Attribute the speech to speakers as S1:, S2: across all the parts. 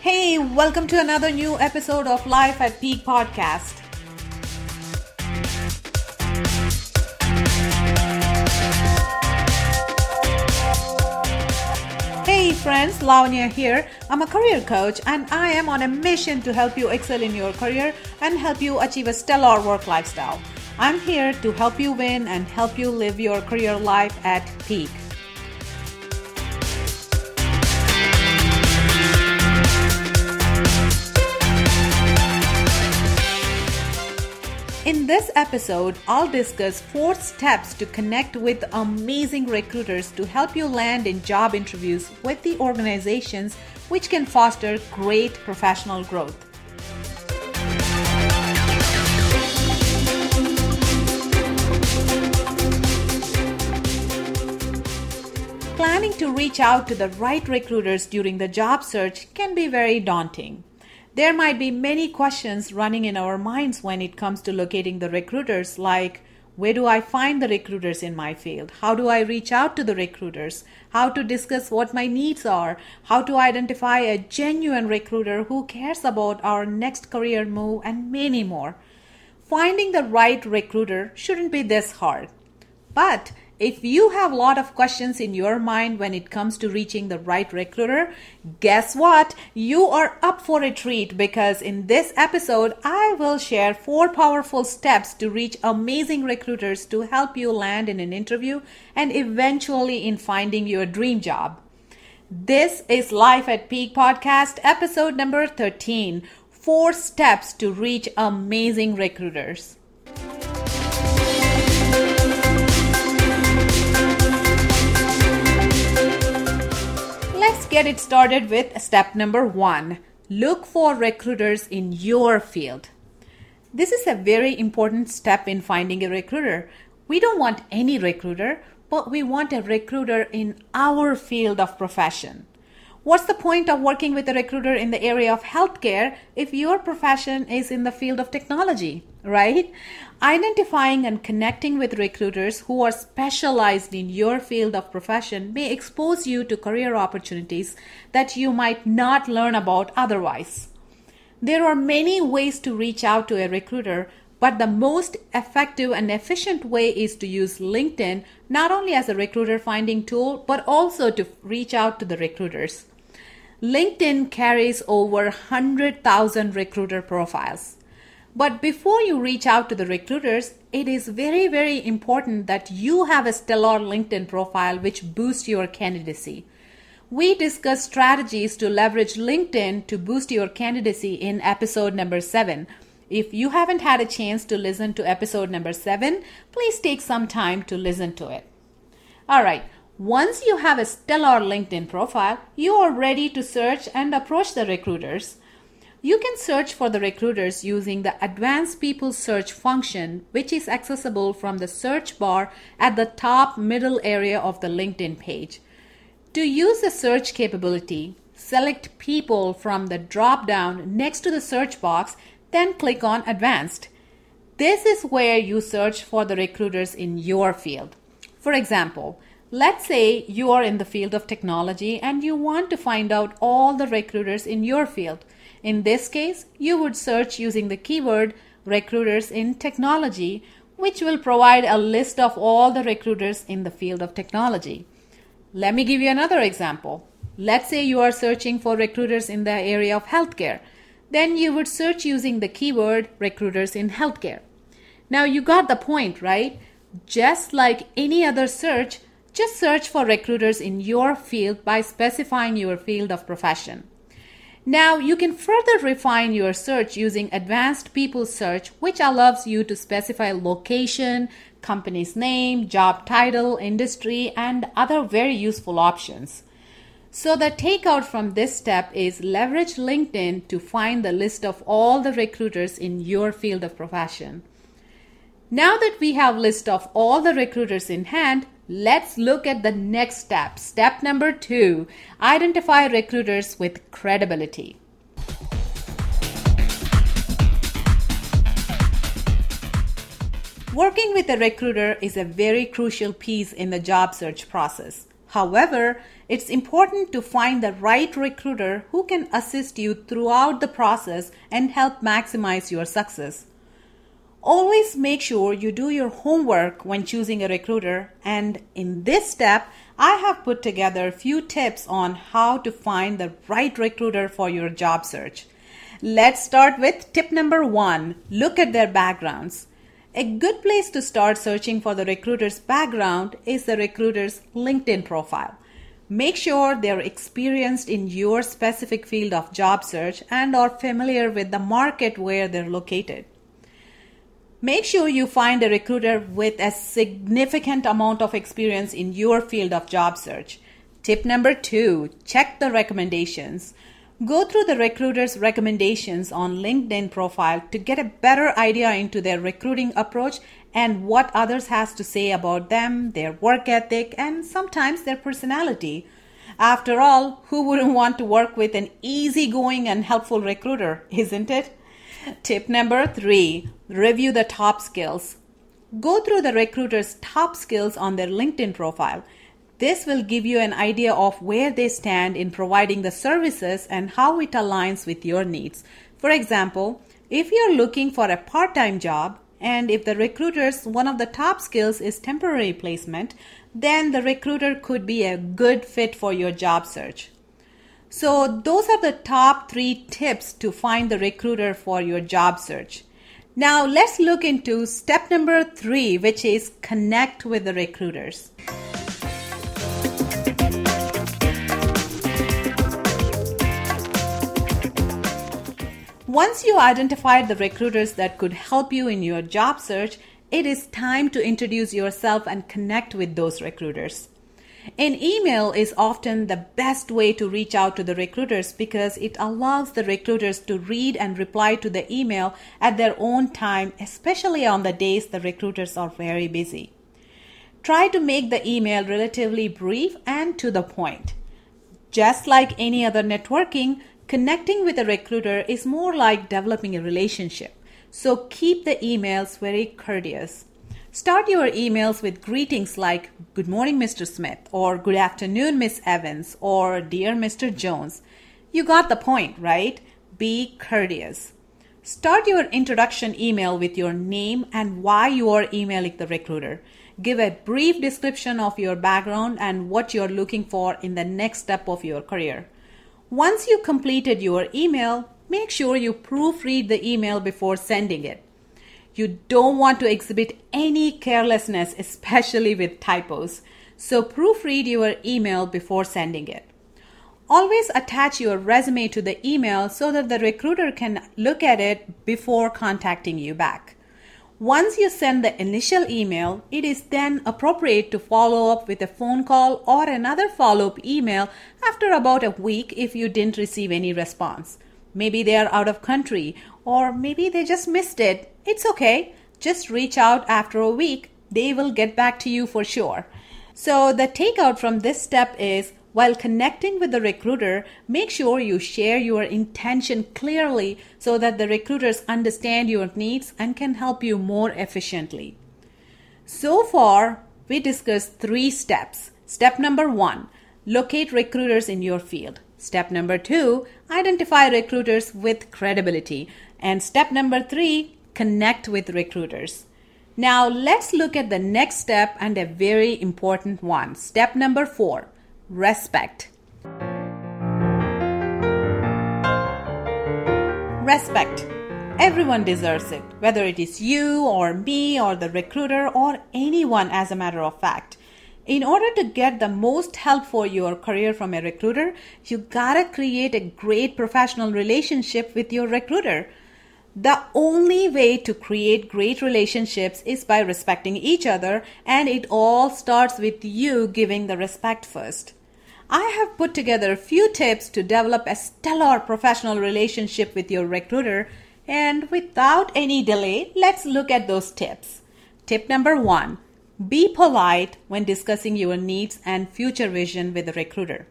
S1: Hey, welcome to another new episode of Life at Peak podcast. Hey friends, Lavanya here. I'm a career coach and I am on a mission to help you excel in your career and help you achieve a stellar work lifestyle. I'm here to help you win and help you live your career life at peak. In this episode, I'll discuss four steps to connect with amazing recruiters to help you land in job interviews with the organizations which can foster great professional growth. Planning to reach out to the right recruiters during the job search can be very daunting. There might be many questions running in our minds when it comes to locating the recruiters, like where do I find the recruiters in my field? How do I reach out to the recruiters? How to discuss what my needs are? How to identify a genuine recruiter who cares about our next career move, and many more. Finding the right recruiter shouldn't be this hard. But if you have a lot of questions in your mind when it comes to reaching the right recruiter, guess what? You are up for a treat because in this episode, I will share four powerful steps to reach amazing recruiters to help you land in an interview and eventually in finding your dream job. This is Life at Peak Podcast, episode number 13 Four Steps to Reach Amazing Recruiters. Get it started with step number one look for recruiters in your field. This is a very important step in finding a recruiter. We don't want any recruiter, but we want a recruiter in our field of profession. What's the point of working with a recruiter in the area of healthcare if your profession is in the field of technology, right? Identifying and connecting with recruiters who are specialized in your field of profession may expose you to career opportunities that you might not learn about otherwise. There are many ways to reach out to a recruiter, but the most effective and efficient way is to use LinkedIn not only as a recruiter finding tool, but also to reach out to the recruiters. LinkedIn carries over 100,000 recruiter profiles. But before you reach out to the recruiters, it is very, very important that you have a stellar LinkedIn profile which boosts your candidacy. We discuss strategies to leverage LinkedIn to boost your candidacy in episode number 7. If you haven't had a chance to listen to episode number 7, please take some time to listen to it. All right. Once you have a stellar LinkedIn profile, you are ready to search and approach the recruiters. You can search for the recruiters using the Advanced People Search function, which is accessible from the search bar at the top middle area of the LinkedIn page. To use the search capability, select People from the drop down next to the search box, then click on Advanced. This is where you search for the recruiters in your field. For example, Let's say you are in the field of technology and you want to find out all the recruiters in your field. In this case, you would search using the keyword recruiters in technology, which will provide a list of all the recruiters in the field of technology. Let me give you another example. Let's say you are searching for recruiters in the area of healthcare. Then you would search using the keyword recruiters in healthcare. Now you got the point, right? Just like any other search, just search for recruiters in your field by specifying your field of profession. Now, you can further refine your search using advanced people search, which allows you to specify location, company's name, job title, industry, and other very useful options. So, the takeout from this step is leverage LinkedIn to find the list of all the recruiters in your field of profession. Now that we have list of all the recruiters in hand, let's look at the next step. Step number 2, identify recruiters with credibility. Working with a recruiter is a very crucial piece in the job search process. However, it's important to find the right recruiter who can assist you throughout the process and help maximize your success. Always make sure you do your homework when choosing a recruiter, and in this step, I have put together a few tips on how to find the right recruiter for your job search. Let's start with tip number one look at their backgrounds. A good place to start searching for the recruiter's background is the recruiter's LinkedIn profile. Make sure they're experienced in your specific field of job search and are familiar with the market where they're located. Make sure you find a recruiter with a significant amount of experience in your field of job search. Tip number two check the recommendations. Go through the recruiter's recommendations on LinkedIn profile to get a better idea into their recruiting approach and what others has to say about them, their work ethic, and sometimes their personality. After all, who wouldn't want to work with an easygoing and helpful recruiter, isn't it? Tip number 3, review the top skills. Go through the recruiter's top skills on their LinkedIn profile this will give you an idea of where they stand in providing the services and how it aligns with your needs. For example, if you're looking for a part time job, and if the recruiter's one of the top skills is temporary placement, then the recruiter could be a good fit for your job search. So, those are the top three tips to find the recruiter for your job search. Now, let's look into step number three, which is connect with the recruiters. Once you identified the recruiters that could help you in your job search, it is time to introduce yourself and connect with those recruiters. An email is often the best way to reach out to the recruiters because it allows the recruiters to read and reply to the email at their own time, especially on the days the recruiters are very busy. Try to make the email relatively brief and to the point. Just like any other networking, Connecting with a recruiter is more like developing a relationship. So keep the emails very courteous. Start your emails with greetings like Good morning, Mr. Smith, or Good afternoon, Miss Evans, or Dear Mr. Jones. You got the point, right? Be courteous. Start your introduction email with your name and why you are emailing the recruiter. Give a brief description of your background and what you're looking for in the next step of your career. Once you completed your email, make sure you proofread the email before sending it. You don't want to exhibit any carelessness, especially with typos. So proofread your email before sending it. Always attach your resume to the email so that the recruiter can look at it before contacting you back. Once you send the initial email, it is then appropriate to follow up with a phone call or another follow up email after about a week if you didn't receive any response. Maybe they are out of country or maybe they just missed it. It's okay. Just reach out after a week. They will get back to you for sure. So, the takeout from this step is while connecting with the recruiter, make sure you share your intention clearly so that the recruiters understand your needs and can help you more efficiently. So far, we discussed three steps. Step number one locate recruiters in your field. Step number two identify recruiters with credibility. And step number three connect with recruiters. Now, let's look at the next step and a very important one. Step number four Respect. Respect. Everyone deserves it, whether it is you or me or the recruiter or anyone, as a matter of fact. In order to get the most help for your career from a recruiter, you gotta create a great professional relationship with your recruiter. The only way to create great relationships is by respecting each other, and it all starts with you giving the respect first. I have put together a few tips to develop a stellar professional relationship with your recruiter. And without any delay, let's look at those tips. Tip number one be polite when discussing your needs and future vision with the recruiter.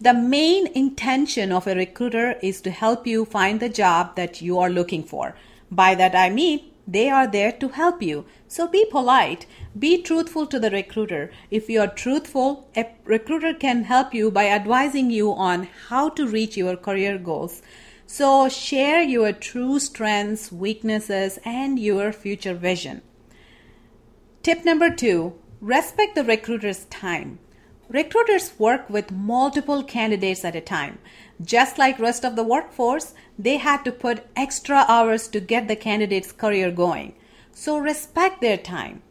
S1: The main intention of a recruiter is to help you find the job that you are looking for. By that I mean They are there to help you. So be polite. Be truthful to the recruiter. If you are truthful, a recruiter can help you by advising you on how to reach your career goals. So share your true strengths, weaknesses, and your future vision. Tip number two respect the recruiter's time. Recruiters work with multiple candidates at a time. Just like rest of the workforce, they had to put extra hours to get the candidate's career going. So respect their time.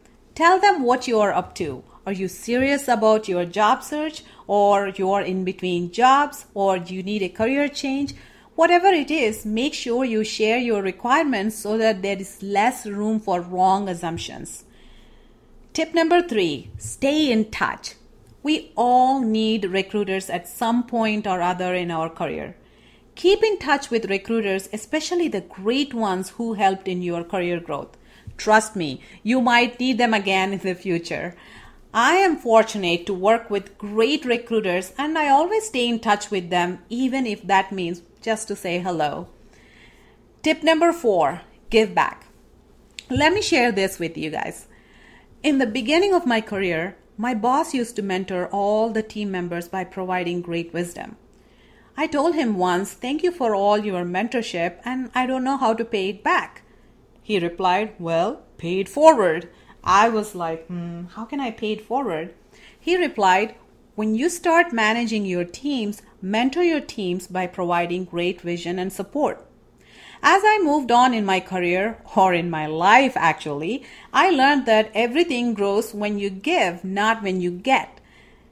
S1: Tell them what you are up to. Are you serious about your job search or you are in between jobs or you need a career change? Whatever it is, make sure you share your requirements so that there is less room for wrong assumptions. Tip number three stay in touch. We all need recruiters at some point or other in our career. Keep in touch with recruiters, especially the great ones who helped in your career growth. Trust me, you might need them again in the future. I am fortunate to work with great recruiters and I always stay in touch with them, even if that means just to say hello. Tip number four give back. Let me share this with you guys. In the beginning of my career, my boss used to mentor all the team members by providing great wisdom. I told him once, Thank you for all your mentorship, and I don't know how to pay it back. He replied, Well, pay it forward. I was like, hmm, How can I pay it forward? He replied, When you start managing your teams, mentor your teams by providing great vision and support. As I moved on in my career, or in my life actually, I learned that everything grows when you give, not when you get.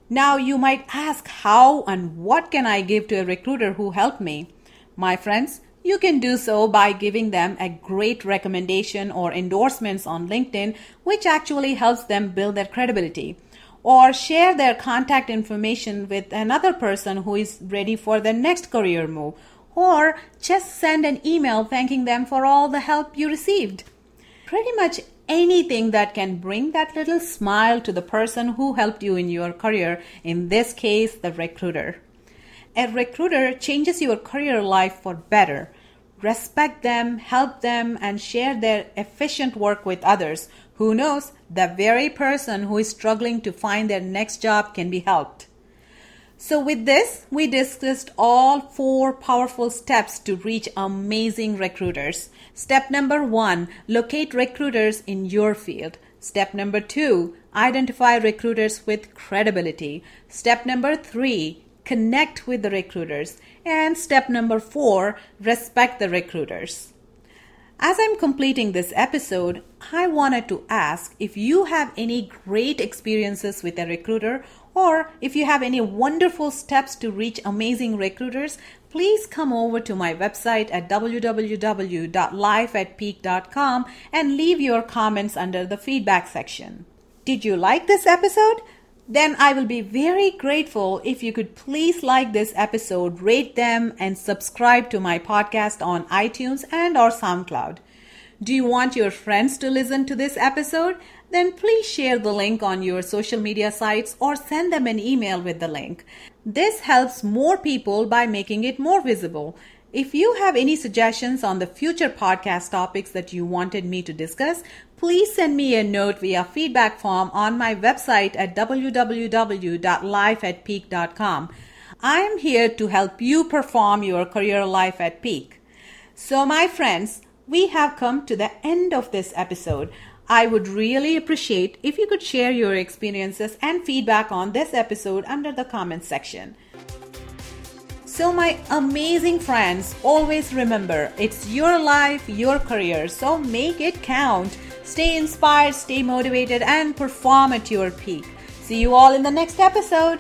S1: Now you might ask how and what can I give to a recruiter who helped me? My friends, you can do so by giving them a great recommendation or endorsements on LinkedIn, which actually helps them build their credibility. Or share their contact information with another person who is ready for their next career move or just send an email thanking them for all the help you received. Pretty much anything that can bring that little smile to the person who helped you in your career, in this case, the recruiter. A recruiter changes your career life for better. Respect them, help them, and share their efficient work with others. Who knows, the very person who is struggling to find their next job can be helped. So, with this, we discussed all four powerful steps to reach amazing recruiters. Step number one locate recruiters in your field. Step number two identify recruiters with credibility. Step number three connect with the recruiters. And step number four respect the recruiters. As I'm completing this episode, I wanted to ask if you have any great experiences with a recruiter or if you have any wonderful steps to reach amazing recruiters, please come over to my website at www.lifeatpeak.com and leave your comments under the feedback section. Did you like this episode? Then I will be very grateful if you could please like this episode, rate them, and subscribe to my podcast on iTunes and or SoundCloud. Do you want your friends to listen to this episode? Then please share the link on your social media sites or send them an email with the link. This helps more people by making it more visible. If you have any suggestions on the future podcast topics that you wanted me to discuss, please send me a note via feedback form on my website at www.lifeatpeak.com. I am here to help you perform your career life at peak. So, my friends, we have come to the end of this episode. I would really appreciate if you could share your experiences and feedback on this episode under the comments section. So, my amazing friends, always remember it's your life, your career, so make it count. Stay inspired, stay motivated, and perform at your peak. See you all in the next episode.